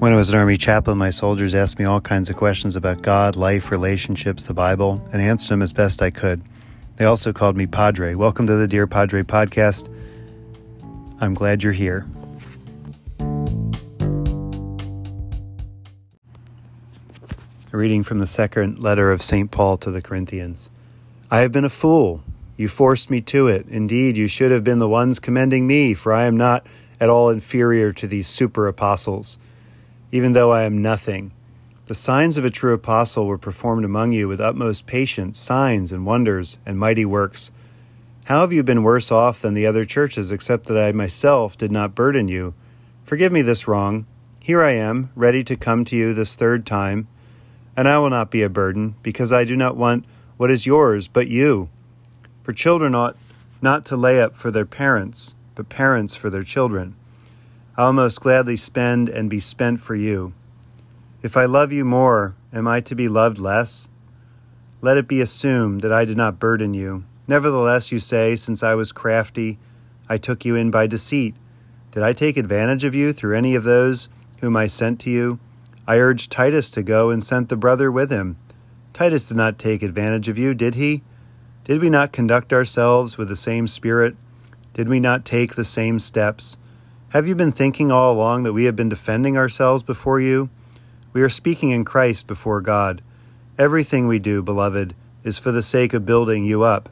When I was an Army chaplain, my soldiers asked me all kinds of questions about God, life, relationships, the Bible, and answered them as best I could. They also called me Padre. Welcome to the Dear Padre podcast. I'm glad you're here. A reading from the second letter of St. Paul to the Corinthians. I have been a fool. You forced me to it. Indeed, you should have been the ones commending me, for I am not at all inferior to these super apostles, even though I am nothing. The signs of a true apostle were performed among you with utmost patience, signs and wonders and mighty works. How have you been worse off than the other churches, except that I myself did not burden you? Forgive me this wrong. Here I am, ready to come to you this third time and I will not be a burden, because I do not want what is yours, but you. For children ought not to lay up for their parents, but parents for their children. I will most gladly spend and be spent for you. If I love you more, am I to be loved less? Let it be assumed that I did not burden you. Nevertheless, you say, since I was crafty, I took you in by deceit. Did I take advantage of you through any of those whom I sent to you? I urged Titus to go and sent the brother with him. Titus did not take advantage of you, did he? Did we not conduct ourselves with the same spirit? Did we not take the same steps? Have you been thinking all along that we have been defending ourselves before you? We are speaking in Christ before God. Everything we do, beloved, is for the sake of building you up.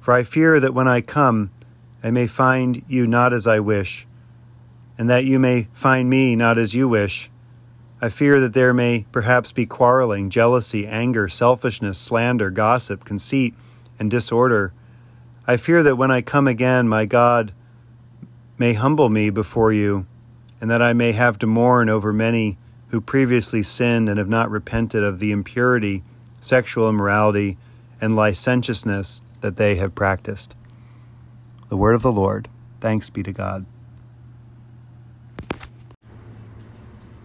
For I fear that when I come, I may find you not as I wish, and that you may find me not as you wish I fear that there may perhaps be quarreling, jealousy, anger, selfishness, slander, gossip, conceit, and disorder. I fear that when I come again, my God may humble me before you, and that I may have to mourn over many who previously sinned and have not repented of the impurity, sexual immorality, and licentiousness that they have practiced. The word of the Lord. Thanks be to God.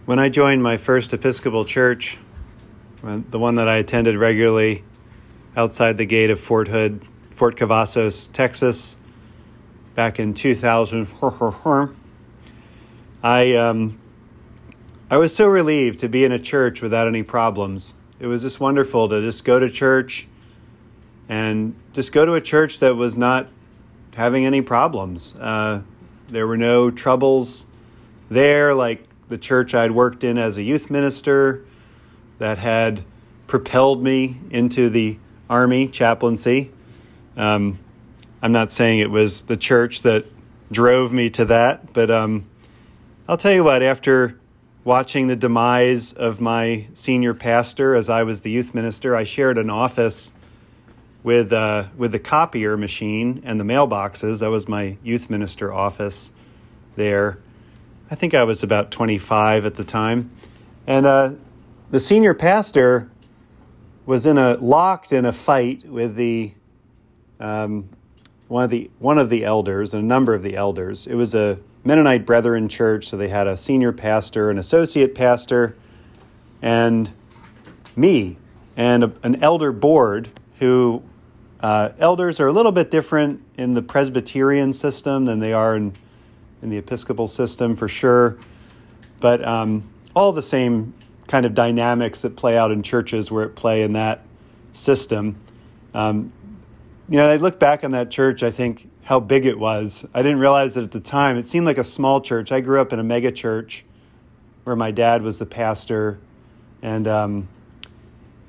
When I joined my first Episcopal church, uh, the one that I attended regularly outside the gate of Fort Hood, Fort Cavazos, Texas, back in 2000, I, um, I was so relieved to be in a church without any problems. It was just wonderful to just go to church and just go to a church that was not having any problems. Uh, there were no troubles there, like the church I'd worked in as a youth minister that had propelled me into the Army chaplaincy. Um, I'm not saying it was the church that drove me to that, but um, I'll tell you what, after watching the demise of my senior pastor as I was the youth minister, I shared an office with, uh, with the copier machine and the mailboxes. That was my youth minister office there. I think I was about 25 at the time. And uh, the senior pastor was in a locked in a fight with the um, one of the one of the elders and a number of the elders. It was a Mennonite Brethren church, so they had a senior pastor, an associate pastor, and me, and a, an elder board. Who uh, elders are a little bit different in the Presbyterian system than they are in in the Episcopal system for sure, but um, all the same kind of dynamics that play out in churches where it play in that system. Um, you know, I look back on that church, I think how big it was. I didn't realize that at the time. It seemed like a small church. I grew up in a mega church where my dad was the pastor, and um,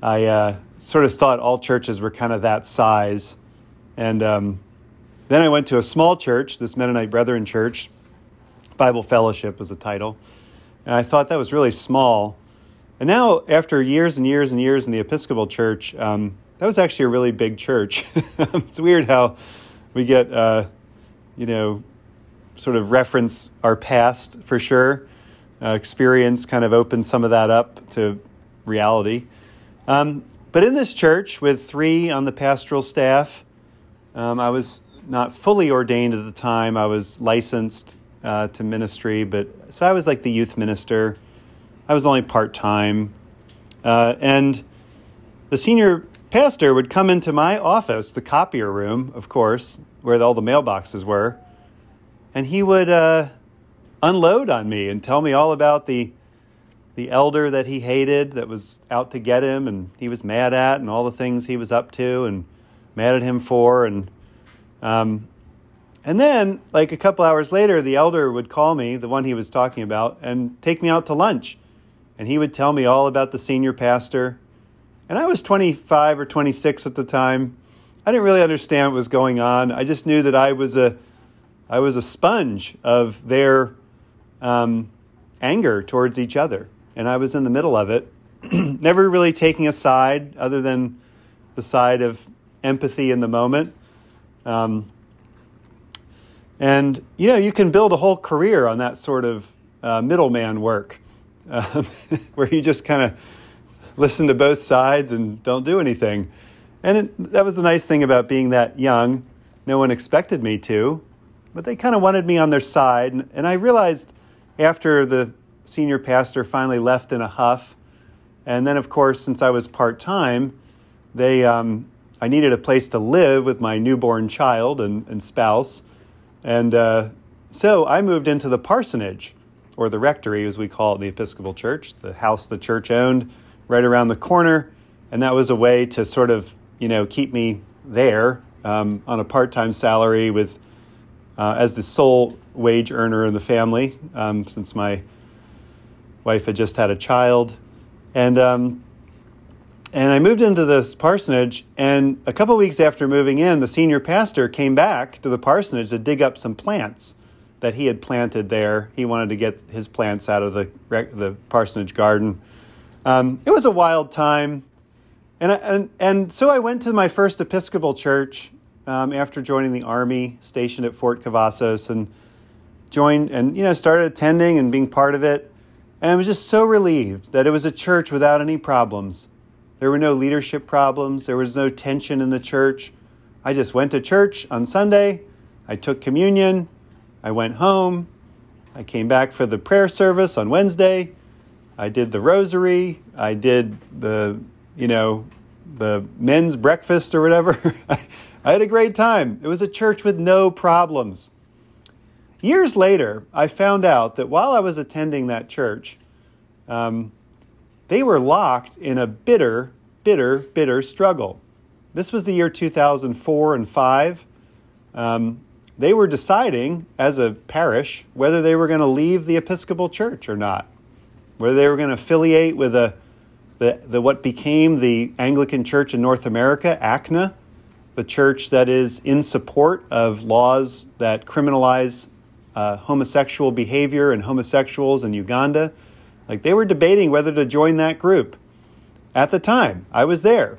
I uh, sort of thought all churches were kind of that size. And um, then I went to a small church, this Mennonite Brethren church, Bible Fellowship was the title. And I thought that was really small. And now, after years and years and years in the Episcopal Church, um, that was actually a really big church. it's weird how we get, uh, you know, sort of reference our past for sure. Uh, experience kind of opens some of that up to reality. Um, but in this church, with three on the pastoral staff, um, I was not fully ordained at the time. I was licensed uh, to ministry, but so I was like the youth minister. I was only part time, uh, and the senior pastor would come into my office, the copier room, of course, where all the mailboxes were, and he would uh, unload on me and tell me all about the the elder that he hated that was out to get him and he was mad at and all the things he was up to and mad at him for and um, and then like a couple hours later the elder would call me the one he was talking about and take me out to lunch. And he would tell me all about the senior pastor and i was 25 or 26 at the time. I didn't really understand what was going on. I just knew that i was a i was a sponge of their um, anger towards each other. And I was in the middle of it, never really taking a side other than the side of empathy in the moment. Um, and you know, you can build a whole career on that sort of uh, middleman work, um, where you just kind of listen to both sides and don't do anything. And it, that was the nice thing about being that young. No one expected me to, but they kind of wanted me on their side. And, and I realized after the senior pastor finally left in a huff. And then, of course, since I was part time, they um, I needed a place to live with my newborn child and, and spouse, and uh, so I moved into the parsonage, or the rectory, as we call it in the Episcopal Church, the house the church owned, right around the corner, and that was a way to sort of you know keep me there um, on a part time salary with uh, as the sole wage earner in the family, um, since my wife had just had a child, and um, and I moved into this parsonage. And a couple weeks after moving in, the senior pastor came back to the parsonage to dig up some plants that he had planted there. He wanted to get his plants out of the the parsonage garden. Um, it was a wild time, and and and so I went to my first Episcopal church um, after joining the army, stationed at Fort Cavazos, and joined and you know started attending and being part of it. And I was just so relieved that it was a church without any problems. There were no leadership problems, there was no tension in the church. I just went to church on Sunday, I took communion, I went home, I came back for the prayer service on Wednesday, I did the rosary, I did the, you know, the men's breakfast or whatever. I had a great time. It was a church with no problems. Years later, I found out that while I was attending that church, um, they were locked in a bitter, bitter, bitter struggle. This was the year 2004 and 5. Um, they were deciding, as a parish, whether they were going to leave the Episcopal Church or not, whether they were going to affiliate with a, the, the, what became the Anglican Church in North America, ACNA, the church that is in support of laws that criminalize uh, homosexual behavior and homosexuals in Uganda. Like they were debating whether to join that group at the time. I was there.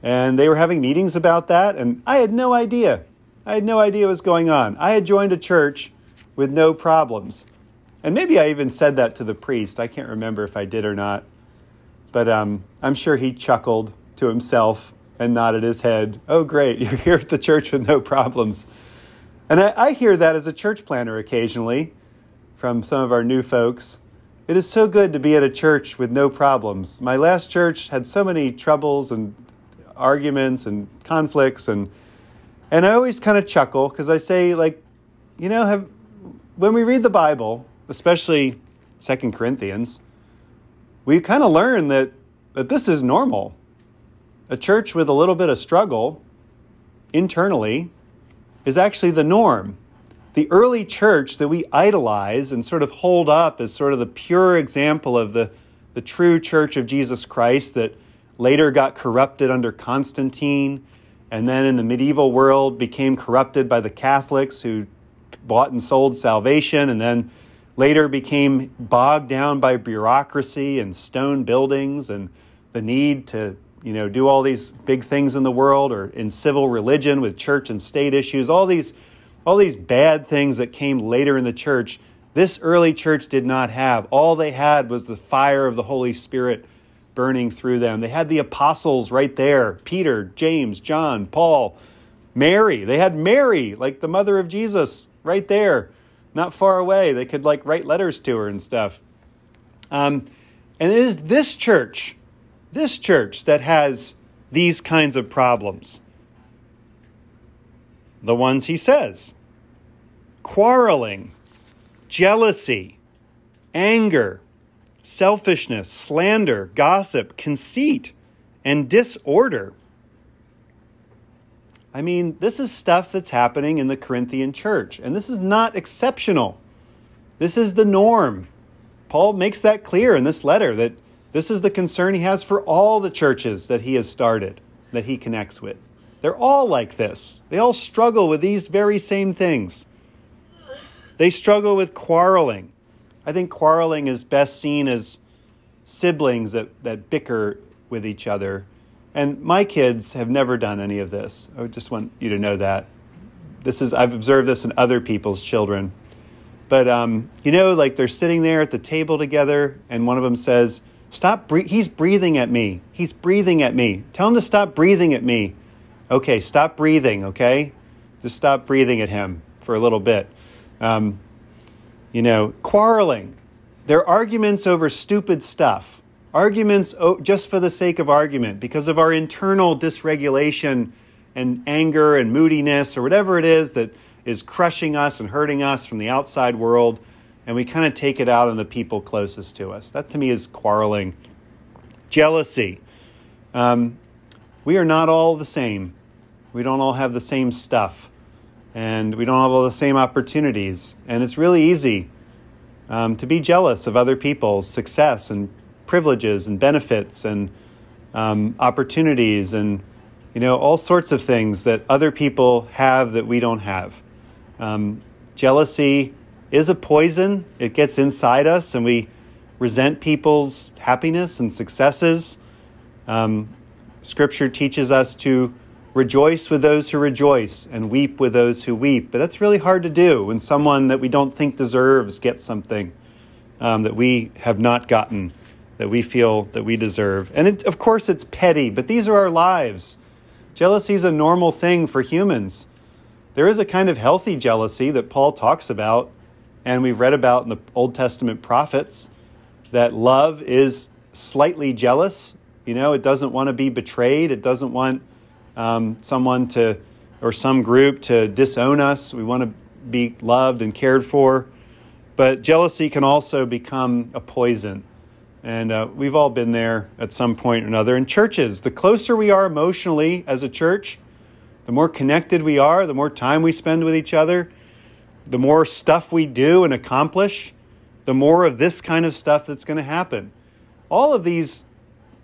And they were having meetings about that, and I had no idea. I had no idea what was going on. I had joined a church with no problems. And maybe I even said that to the priest. I can't remember if I did or not. But um, I'm sure he chuckled to himself and nodded his head. Oh, great, you're here at the church with no problems. And I, I hear that as a church planter occasionally from some of our new folks. It is so good to be at a church with no problems. My last church had so many troubles and arguments and conflicts and and I always kind of chuckle because I say like, you know, have when we read the Bible, especially Second Corinthians, we kind of learn that that this is normal. A church with a little bit of struggle internally is actually the norm. The early church that we idolize and sort of hold up as sort of the pure example of the, the true church of Jesus Christ that later got corrupted under Constantine and then in the medieval world became corrupted by the Catholics who bought and sold salvation and then later became bogged down by bureaucracy and stone buildings and the need to you know, do all these big things in the world or in civil religion with church and state issues, all these all these bad things that came later in the church, this early church did not have. All they had was the fire of the Holy Spirit burning through them. They had the apostles right there, Peter, James, John, Paul, Mary. They had Mary, like the mother of Jesus, right there, not far away. They could like write letters to her and stuff. Um, and it is this church this church that has these kinds of problems. The ones he says quarreling, jealousy, anger, selfishness, slander, gossip, conceit, and disorder. I mean, this is stuff that's happening in the Corinthian church, and this is not exceptional. This is the norm. Paul makes that clear in this letter that this is the concern he has for all the churches that he has started, that he connects with. They're all like this. They all struggle with these very same things. They struggle with quarreling. I think quarreling is best seen as siblings that, that bicker with each other. And my kids have never done any of this. I just want you to know that. This is I've observed this in other people's children. But um, you know, like they're sitting there at the table together, and one of them says, "Stop! Bre- he's breathing at me. He's breathing at me. Tell him to stop breathing at me." Okay, stop breathing. Okay, just stop breathing at him for a little bit. Um, you know, quarreling. They're arguments over stupid stuff. Arguments just for the sake of argument because of our internal dysregulation and anger and moodiness or whatever it is that is crushing us and hurting us from the outside world. And we kind of take it out on the people closest to us. That to me is quarreling. Jealousy. Um, we are not all the same. We don't all have the same stuff and we don't have all the same opportunities. And it's really easy um, to be jealous of other people's success and privileges and benefits and um, opportunities and you know all sorts of things that other people have that we don't have. Um, jealousy is a poison. It gets inside us, and we resent people's happiness and successes. Um, scripture teaches us to rejoice with those who rejoice and weep with those who weep. But that's really hard to do when someone that we don't think deserves gets something um, that we have not gotten, that we feel that we deserve. And it, of course, it's petty, but these are our lives. Jealousy is a normal thing for humans. There is a kind of healthy jealousy that Paul talks about, and we've read about in the Old Testament prophets, that love is slightly jealous. You know, it doesn't want to be betrayed, it doesn't want um, someone to, or some group to disown us. We want to be loved and cared for. But jealousy can also become a poison. And uh, we've all been there at some point or another. In churches, the closer we are emotionally as a church, the more connected we are, the more time we spend with each other, the more stuff we do and accomplish, the more of this kind of stuff that's going to happen. All of these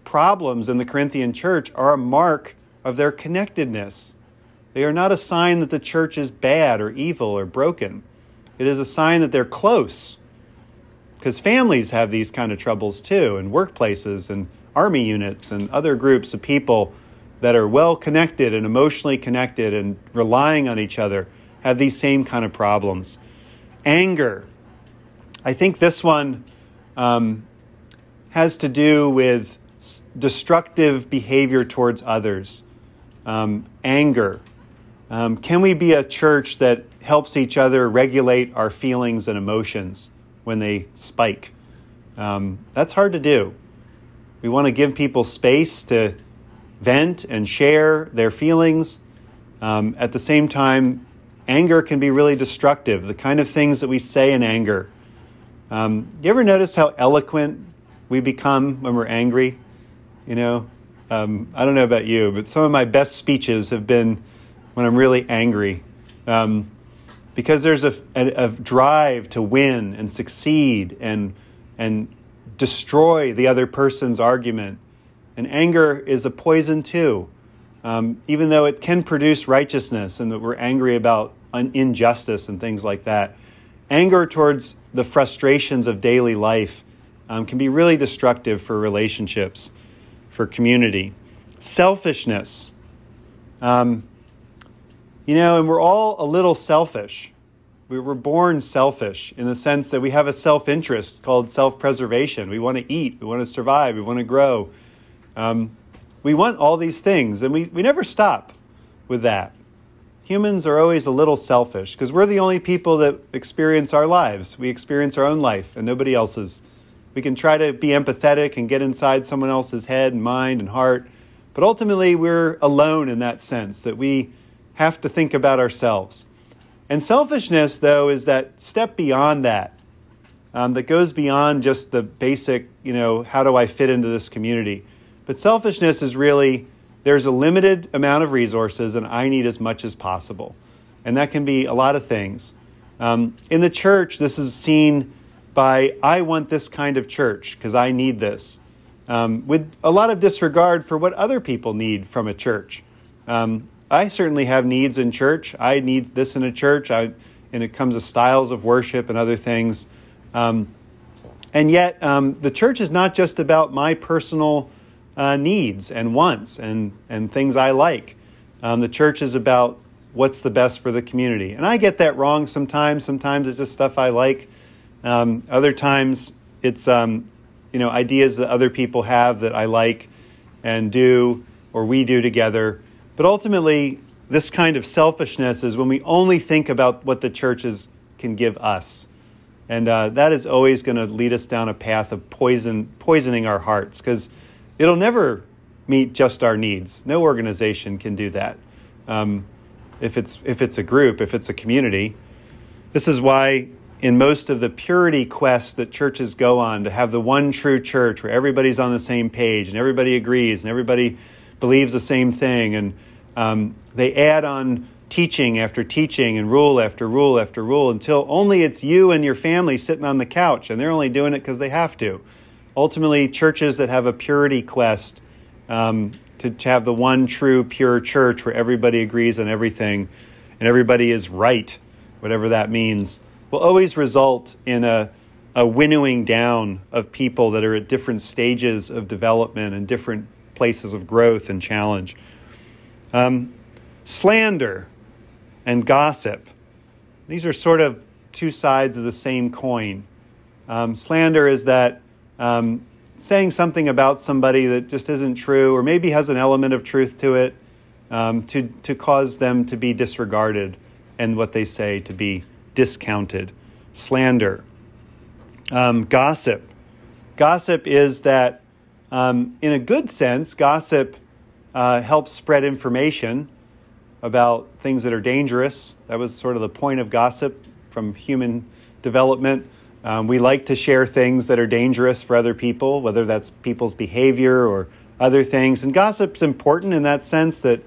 problems in the Corinthian church are a mark of their connectedness. They are not a sign that the church is bad or evil or broken. It is a sign that they're close. Because families have these kind of troubles too, and workplaces and army units and other groups of people that are well connected and emotionally connected and relying on each other have these same kind of problems. Anger. I think this one um, has to do with destructive behavior towards others um, anger. Um, can we be a church that helps each other regulate our feelings and emotions when they spike? Um, that's hard to do. We want to give people space to vent and share their feelings. Um, at the same time, anger can be really destructive, the kind of things that we say in anger. Um, you ever notice how eloquent we become when we're angry? You know, um, I don't know about you, but some of my best speeches have been when I'm really angry. Um, because there's a, a, a, drive to win and succeed and, and destroy the other person's argument. And anger is a poison too, um, even though it can produce righteousness and that we're angry about injustice and things like that. Anger towards the frustrations of daily life um, can be really destructive for relationships for community. Selfishness. Um, you know, and we're all a little selfish. We were born selfish in the sense that we have a self interest called self preservation. We want to eat, we want to survive, we want to grow. Um, we want all these things, and we, we never stop with that. Humans are always a little selfish because we're the only people that experience our lives. We experience our own life and nobody else's. We can try to be empathetic and get inside someone else's head and mind and heart, but ultimately we're alone in that sense that we have to think about ourselves. And selfishness, though, is that step beyond that. um, that goes beyond just the basic, you know, how do I fit into this community? But selfishness is really there's a limited amount of resources and I need as much as possible. And that can be a lot of things. Um, in the church, this is seen by I want this kind of church because I need this, um, with a lot of disregard for what other people need from a church. Um, I certainly have needs in church. I need this in a church. I, and it comes to styles of worship and other things. Um, and yet, um, the church is not just about my personal uh, needs and wants and, and things I like. Um, the church is about what's the best for the community. And I get that wrong sometimes. Sometimes it's just stuff I like. Um, other times it's um, you know ideas that other people have that I like and do or we do together. But ultimately, this kind of selfishness is when we only think about what the churches can give us. And uh, that is always going to lead us down a path of poison, poisoning our hearts because it'll never meet just our needs. No organization can do that. Um, if it's if it's a group, if it's a community. This is why in most of the purity quests that churches go on to have the one true church where everybody's on the same page and everybody agrees and everybody believes the same thing and um, they add on teaching after teaching and rule after rule after rule until only it's you and your family sitting on the couch and they're only doing it because they have to ultimately churches that have a purity quest um, to, to have the one true pure church where everybody agrees on everything and everybody is right, whatever that means, will always result in a, a winnowing down of people that are at different stages of development and different places of growth and challenge. Um, slander and gossip. These are sort of two sides of the same coin. Um, slander is that um, saying something about somebody that just isn't true or maybe has an element of truth to it um, to, to cause them to be disregarded and what they say to be discounted. Slander. Um, gossip. Gossip is that, um, in a good sense, gossip uh, helps spread information about things that are dangerous. That was sort of the point of gossip from human development. Um, we like to share things that are dangerous for other people, whether that's people's behavior or other things. And gossip's important in that sense that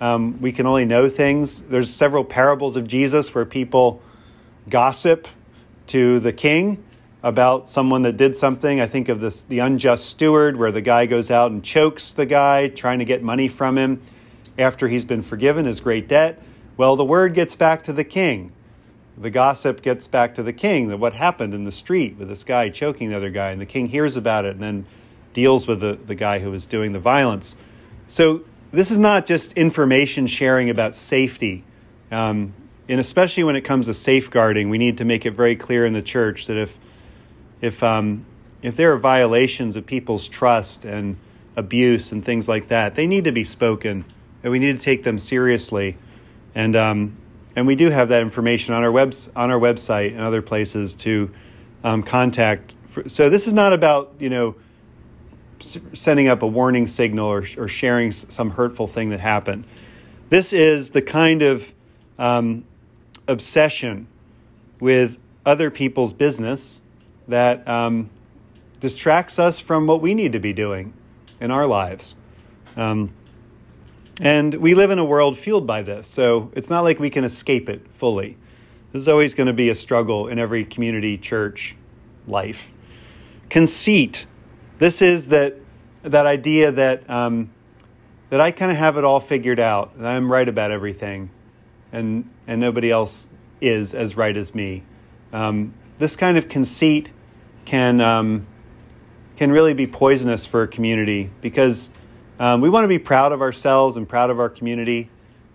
um, we can only know things. There's several parables of Jesus where people gossip to the king about someone that did something. I think of this the unjust steward where the guy goes out and chokes the guy trying to get money from him after he's been forgiven his great debt. Well, the word gets back to the king the gossip gets back to the king that what happened in the street with this guy choking the other guy, and the king hears about it and then deals with the, the guy who was doing the violence. So this is not just information sharing about safety. Um, and especially when it comes to safeguarding, we need to make it very clear in the church that if if um, if there are violations of people's trust and abuse and things like that, they need to be spoken, and we need to take them seriously. And um, and we do have that information on our webs on our website and other places to um, contact. For, so this is not about you know sending up a warning signal or, or sharing some hurtful thing that happened. This is the kind of um, obsession with other people's business that um, distracts us from what we need to be doing in our lives. Um, and we live in a world fueled by this, so it's not like we can escape it fully. There's always going to be a struggle in every community, church, life. Conceit. This is that that idea that um, that I kind of have it all figured out, and I'm right about everything, and and nobody else is as right as me. Um, this kind of conceit can um, can really be poisonous for a community because um, we want to be proud of ourselves and proud of our community,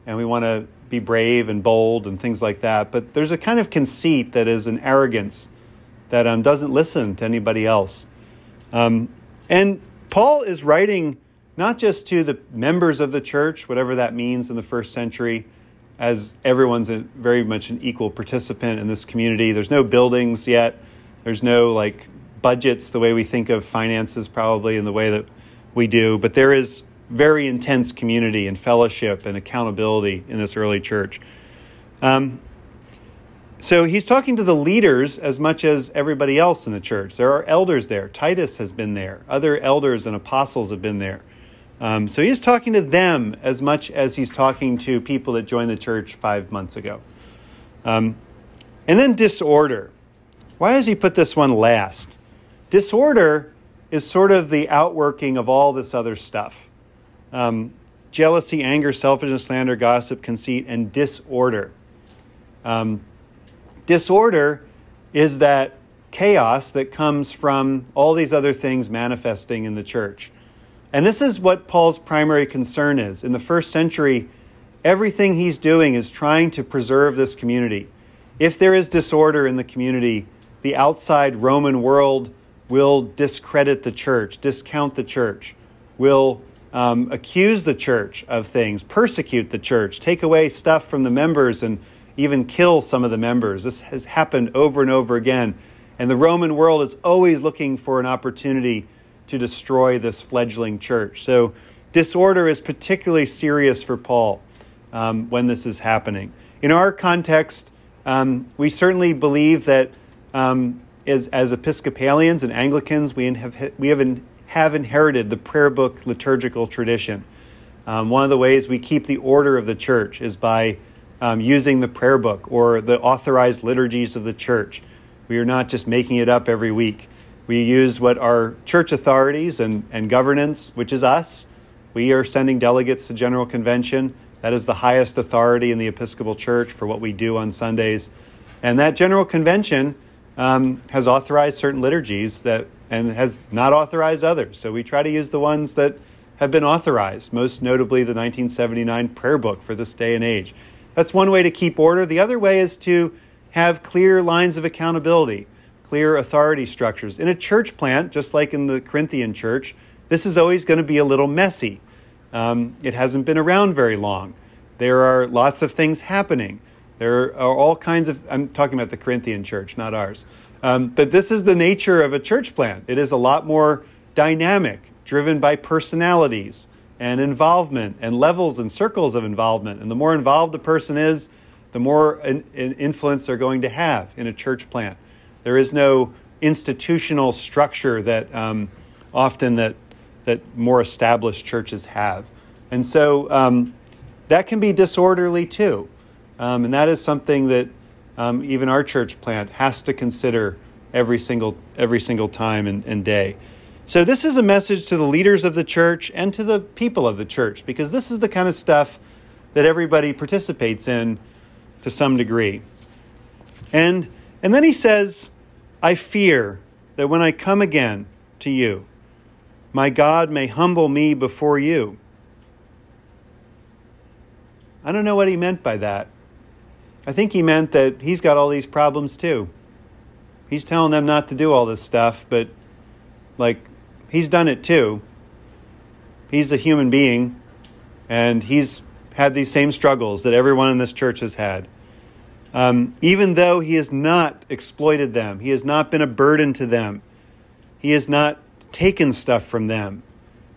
and we want to be brave and bold and things like that. But there's a kind of conceit that is an arrogance that um, doesn't listen to anybody else. Um, and Paul is writing not just to the members of the church, whatever that means in the first century, as everyone's a, very much an equal participant in this community. There's no buildings yet. There's no like budgets the way we think of finances, probably in the way that we do, but there is very intense community and fellowship and accountability in this early church. Um, so he's talking to the leaders as much as everybody else in the church. There are elders there. Titus has been there. Other elders and apostles have been there. Um, so he's talking to them as much as he's talking to people that joined the church five months ago. Um, and then disorder. Why does he put this one last? Disorder is sort of the outworking of all this other stuff um, jealousy, anger, selfishness, slander, gossip, conceit, and disorder. Um, disorder is that chaos that comes from all these other things manifesting in the church. And this is what Paul's primary concern is. In the first century, everything he's doing is trying to preserve this community. If there is disorder in the community, the outside Roman world will discredit the church, discount the church, will um, accuse the church of things, persecute the church, take away stuff from the members, and even kill some of the members. This has happened over and over again. And the Roman world is always looking for an opportunity to destroy this fledgling church. So, disorder is particularly serious for Paul um, when this is happening. In our context, um, we certainly believe that um, as, as Episcopalians and Anglicans, we have, we have, in, have inherited the prayer book liturgical tradition. Um, one of the ways we keep the order of the church is by um, using the prayer book or the authorized liturgies of the church. We are not just making it up every week. We use what our church authorities and, and governance, which is us, we are sending delegates to General Convention. That is the highest authority in the Episcopal Church for what we do on Sundays. And that General Convention um, has authorized certain liturgies that and has not authorized others. So we try to use the ones that have been authorized, most notably the 1979 prayer book for this day and age. That's one way to keep order. The other way is to have clear lines of accountability clear authority structures. In a church plant, just like in the Corinthian church, this is always going to be a little messy. Um, it hasn't been around very long. There are lots of things happening. There are all kinds of, I'm talking about the Corinthian church, not ours. Um, but this is the nature of a church plant. It is a lot more dynamic, driven by personalities and involvement and levels and circles of involvement. And the more involved the person is, the more influence they're going to have in a church plant. There is no institutional structure that um, often that that more established churches have, and so um, that can be disorderly too, um, and that is something that um, even our church plant has to consider every single every single time and, and day. So this is a message to the leaders of the church and to the people of the church because this is the kind of stuff that everybody participates in to some degree. And and then he says I fear that when I come again to you, my God may humble me before you. I don't know what he meant by that. I think he meant that he's got all these problems too. He's telling them not to do all this stuff, but like he's done it too. He's a human being and he's had these same struggles that everyone in this church has had. Um, even though he has not exploited them, he has not been a burden to them, he has not taken stuff from them,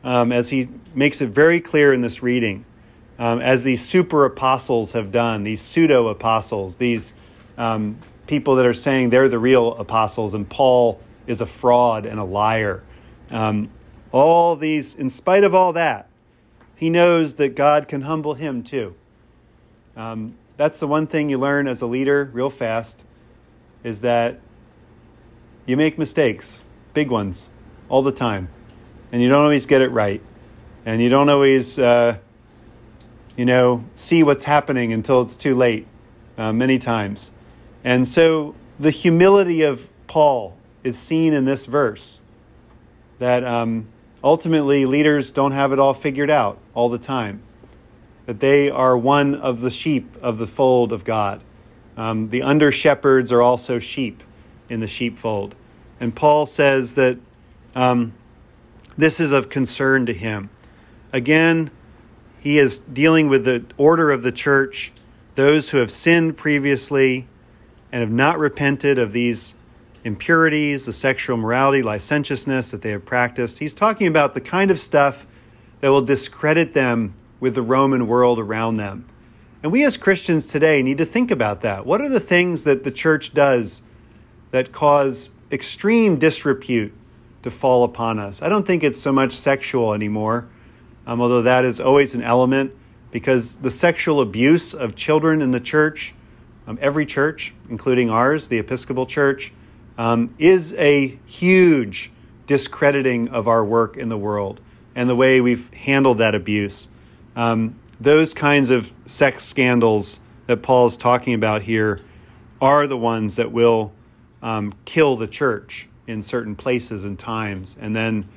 um, as he makes it very clear in this reading, um, as these super apostles have done, these pseudo apostles, these um, people that are saying they're the real apostles and Paul is a fraud and a liar. Um, all these, in spite of all that, he knows that God can humble him too. Um, that's the one thing you learn as a leader real fast is that you make mistakes, big ones, all the time. And you don't always get it right. And you don't always, uh, you know, see what's happening until it's too late, uh, many times. And so the humility of Paul is seen in this verse that um, ultimately leaders don't have it all figured out all the time that they are one of the sheep of the fold of God. Um, the under shepherds are also sheep in the sheepfold. And Paul says that um, this is of concern to him. Again, he is dealing with the order of the church, those who have sinned previously and have not repented of these impurities, the sexual morality, licentiousness that they have practiced. He's talking about the kind of stuff that will discredit them with the Roman world around them. And we as Christians today need to think about that. What are the things that the church does that cause extreme disrepute to fall upon us? I don't think it's so much sexual anymore, um, although that is always an element, because the sexual abuse of children in the church, um, every church, including ours, the Episcopal Church, um, is a huge discrediting of our work in the world and the way we've handled that abuse. Um, those kinds of sex scandals that Paul is talking about here are the ones that will um, kill the church in certain places and times, and then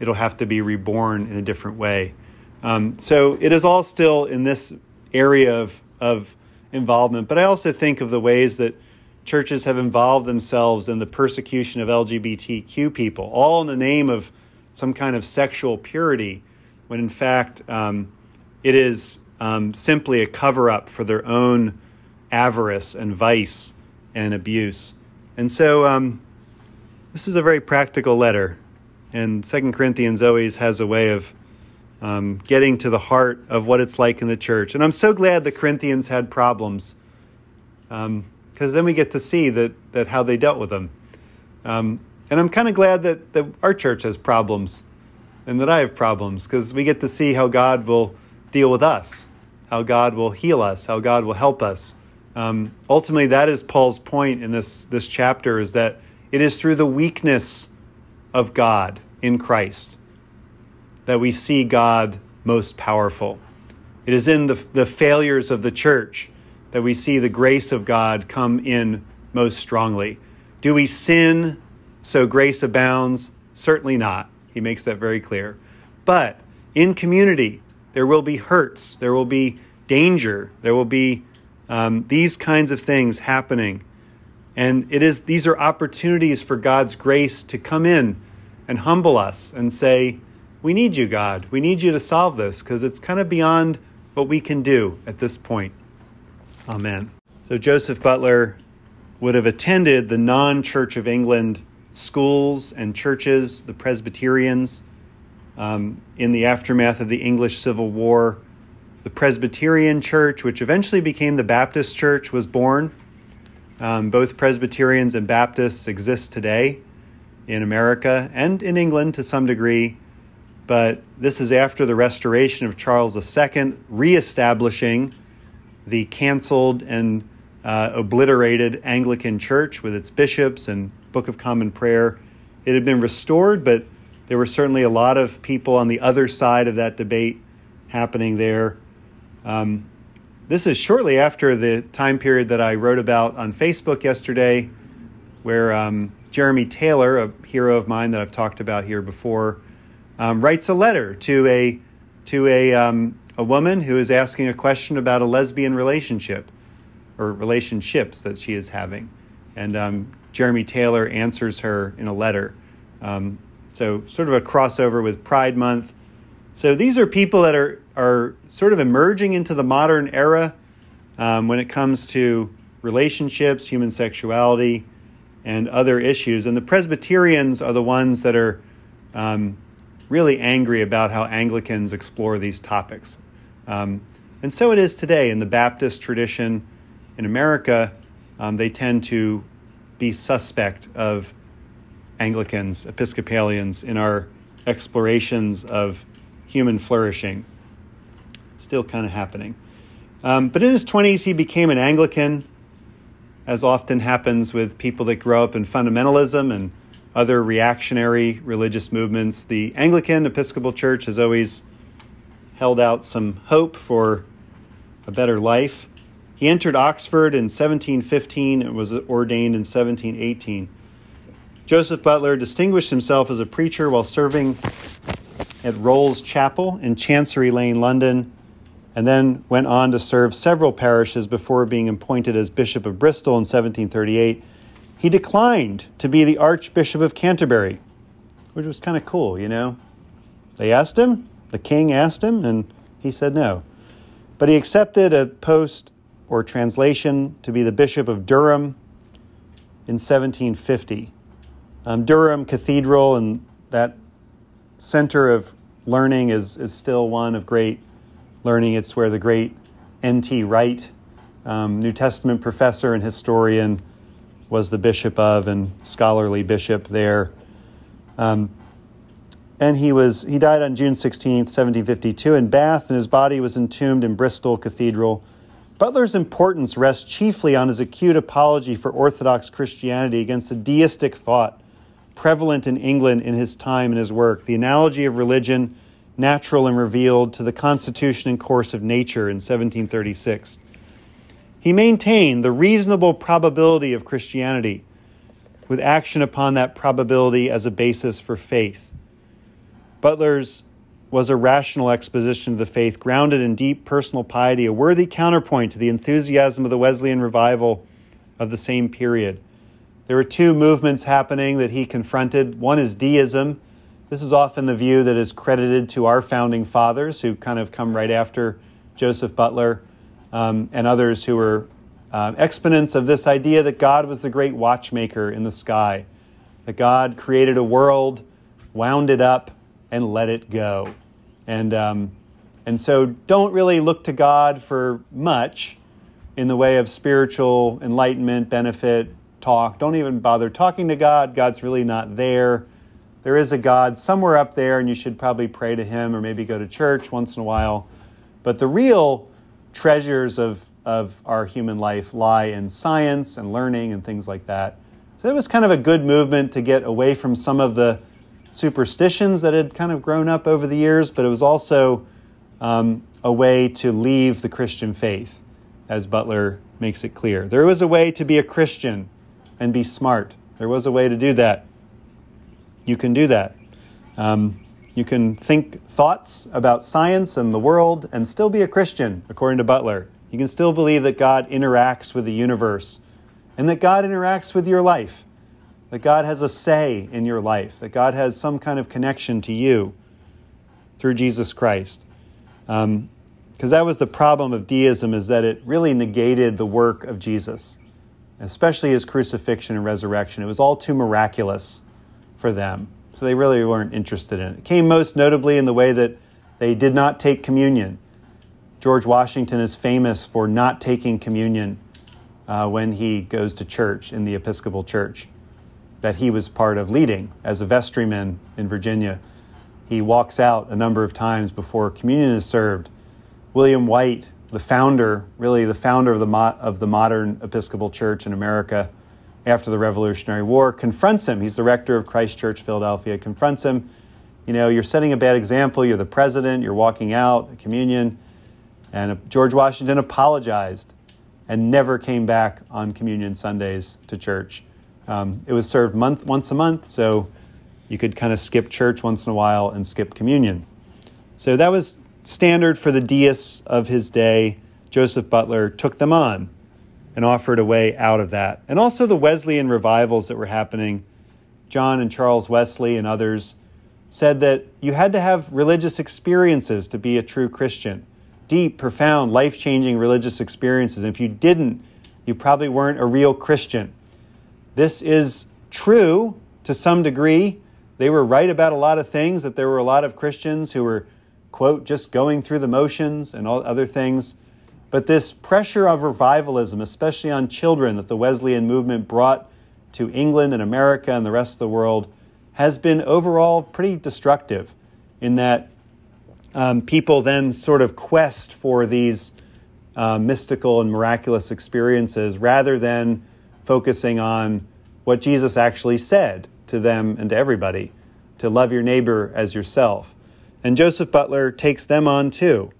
it'll have to be reborn in a different way. Um, so it is all still in this area of, of involvement, but I also think of the ways that churches have involved themselves in the persecution of LGBTQ people, all in the name of some kind of sexual purity, when in fact, um, it is um, simply a cover up for their own avarice and vice and abuse. And so um, this is a very practical letter. And Second Corinthians always has a way of um, getting to the heart of what it's like in the church. And I'm so glad the Corinthians had problems because um, then we get to see that, that how they dealt with them. Um, and I'm kind of glad that, that our church has problems and that I have problems because we get to see how God will deal with us, how God will heal us, how God will help us. Um, ultimately, that is Paul's point in this, this chapter is that it is through the weakness of God in Christ that we see God most powerful. It is in the, the failures of the church that we see the grace of God come in most strongly. Do we sin so grace abounds? Certainly not. He makes that very clear. But in community, there will be hurts, there will be danger, there will be um, these kinds of things happening. And it is these are opportunities for God's grace to come in and humble us and say, We need you, God. We need you to solve this because it's kind of beyond what we can do at this point. Amen. So Joseph Butler would have attended the non Church of England schools and churches, the Presbyterians um, in the aftermath of the English Civil War. The Presbyterian Church, which eventually became the Baptist Church, was born. Um, both Presbyterians and Baptists exist today in America and in England to some degree, but this is after the restoration of Charles II, reestablishing the canceled and uh, obliterated Anglican Church with its bishops and Book of Common Prayer. It had been restored, but there were certainly a lot of people on the other side of that debate happening there. Um, this is shortly after the time period that I wrote about on Facebook yesterday, where um, Jeremy Taylor, a hero of mine that I've talked about here before, um, writes a letter to a to a um, a woman who is asking a question about a lesbian relationship or relationships that she is having, and um, Jeremy Taylor answers her in a letter. Um, so, sort of a crossover with Pride Month. So, these are people that are, are sort of emerging into the modern era um, when it comes to relationships, human sexuality, and other issues. And the Presbyterians are the ones that are um, really angry about how Anglicans explore these topics. Um, and so it is today in the Baptist tradition in America. Um, they tend to be suspect of Anglicans, Episcopalians in our explorations of human flourishing. Still kind of happening. Um, but in his 20s, he became an Anglican, as often happens with people that grow up in fundamentalism and other reactionary religious movements. The Anglican Episcopal Church has always held out some hope for a better life. He entered Oxford in 1715 and was ordained in 1718. Joseph Butler distinguished himself as a preacher while serving at Rolls Chapel in Chancery Lane, London, and then went on to serve several parishes before being appointed as Bishop of Bristol in 1738. He declined to be the Archbishop of Canterbury, which was kind of cool, you know. They asked him, the king asked him, and he said no. But he accepted a post or translation to be the Bishop of Durham in 1750. Um, Durham Cathedral and that center of learning is, is still one of great learning. It's where the great N.T. Wright, um, New Testament professor and historian, was the bishop of and scholarly bishop there. Um, and he was he died on June 16th, 1752 in Bath, and his body was entombed in Bristol Cathedral. Butler's importance rests chiefly on his acute apology for Orthodox Christianity against the deistic thought prevalent in England in his time and his work. The analogy of religion, natural and revealed, to the constitution and course of nature in 1736. He maintained the reasonable probability of Christianity, with action upon that probability as a basis for faith. Butler's was a rational exposition of the faith grounded in deep personal piety, a worthy counterpoint to the enthusiasm of the Wesleyan revival of the same period. There were two movements happening that he confronted. One is deism. This is often the view that is credited to our founding fathers, who kind of come right after Joseph Butler um, and others who were uh, exponents of this idea that God was the great watchmaker in the sky, that God created a world, wound it up, and let it go. And, um, and so don't really look to God for much in the way of spiritual enlightenment, benefit, talk. Don't even bother talking to God. God's really not there. There is a God somewhere up there, and you should probably pray to Him or maybe go to church once in a while. But the real treasures of, of our human life lie in science and learning and things like that. So it was kind of a good movement to get away from some of the superstitions that had kind of grown up over the years, but it was also um, a way to leave the Christian faith, as Butler makes it clear. There was a way to be a Christian and be smart. There was a way to do that. You can do that. Um, you can think thoughts about science and the world and still be a Christian, according to Butler. You can still believe that God interacts with the universe and that God interacts with your life, that God has a say in your life, that God has some kind of connection to you through Jesus Christ. Because um, that was the problem of deism, is that it really negated the work of Jesus, especially his crucifixion and resurrection. It was all too miraculous for them. So they really weren't interested in it. It came most notably in the way that they did not take communion. George Washington is famous for not taking communion uh, when he goes to church in the Episcopal Church that he was part of leading as a vestryman in Virginia. He walks out a number of times before communion is served. William White, the founder, really the founder of the, mo- of the modern Episcopal Church in America, after the Revolutionary War, confronts him. He's the rector of Christ Church, Philadelphia, confronts him. You know, you're setting a bad example. You're the president. You're walking out, communion. And George Washington apologized and never came back on communion Sundays to church. Um, it was served month, once a month, so you could kind of skip church once in a while and skip communion. So that was standard for the deists of his day. Joseph Butler took them on and offered a way out of that. And also the Wesleyan revivals that were happening. John and Charles Wesley and others said that you had to have religious experiences to be a true Christian deep, profound, life changing religious experiences. And if you didn't, you probably weren't a real Christian. This is true to some degree. They were right about a lot of things, that there were a lot of Christians who were, quote, just going through the motions and all other things. But this pressure of revivalism, especially on children, that the Wesleyan movement brought to England and America and the rest of the world, has been overall pretty destructive in that um, people then sort of quest for these uh, mystical and miraculous experiences rather than focusing on what Jesus actually said to them and to everybody to love your neighbor as yourself. And Joseph Butler takes them on too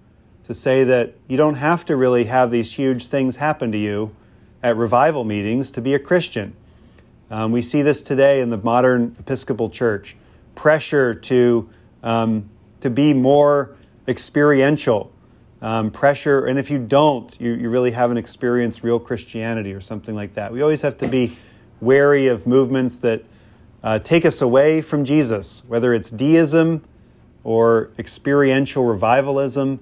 to say that you don't have to really have these huge things happen to you at revival meetings to be a Christian. Um, we see this today in the modern Episcopal Church pressure to, um, to be more experiential, um, pressure, and if you don't, you, you really haven't experienced real Christianity or something like that. We always have to be wary of movements that uh, take us away from Jesus, whether it's deism or experiential revivalism.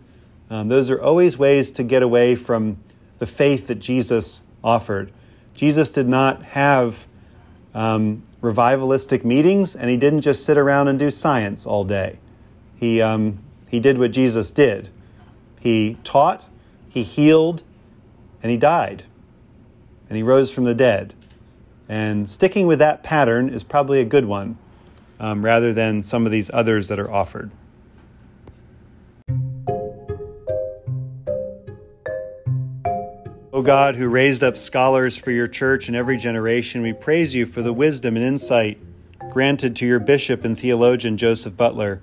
Um, those are always ways to get away from the faith that Jesus offered. Jesus did not have um, revivalistic meetings, and he didn't just sit around and do science all day. He, um, he did what Jesus did. He taught, he healed, and he died. And he rose from the dead. And sticking with that pattern is probably a good one, um, rather than some of these others that are offered. O God, who raised up scholars for your church in every generation, we praise you for the wisdom and insight granted to your bishop and theologian Joseph Butler,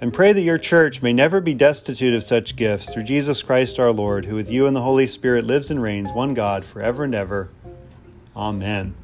and pray that your church may never be destitute of such gifts through Jesus Christ our Lord, who with you and the Holy Spirit lives and reigns, one God, forever and ever. Amen.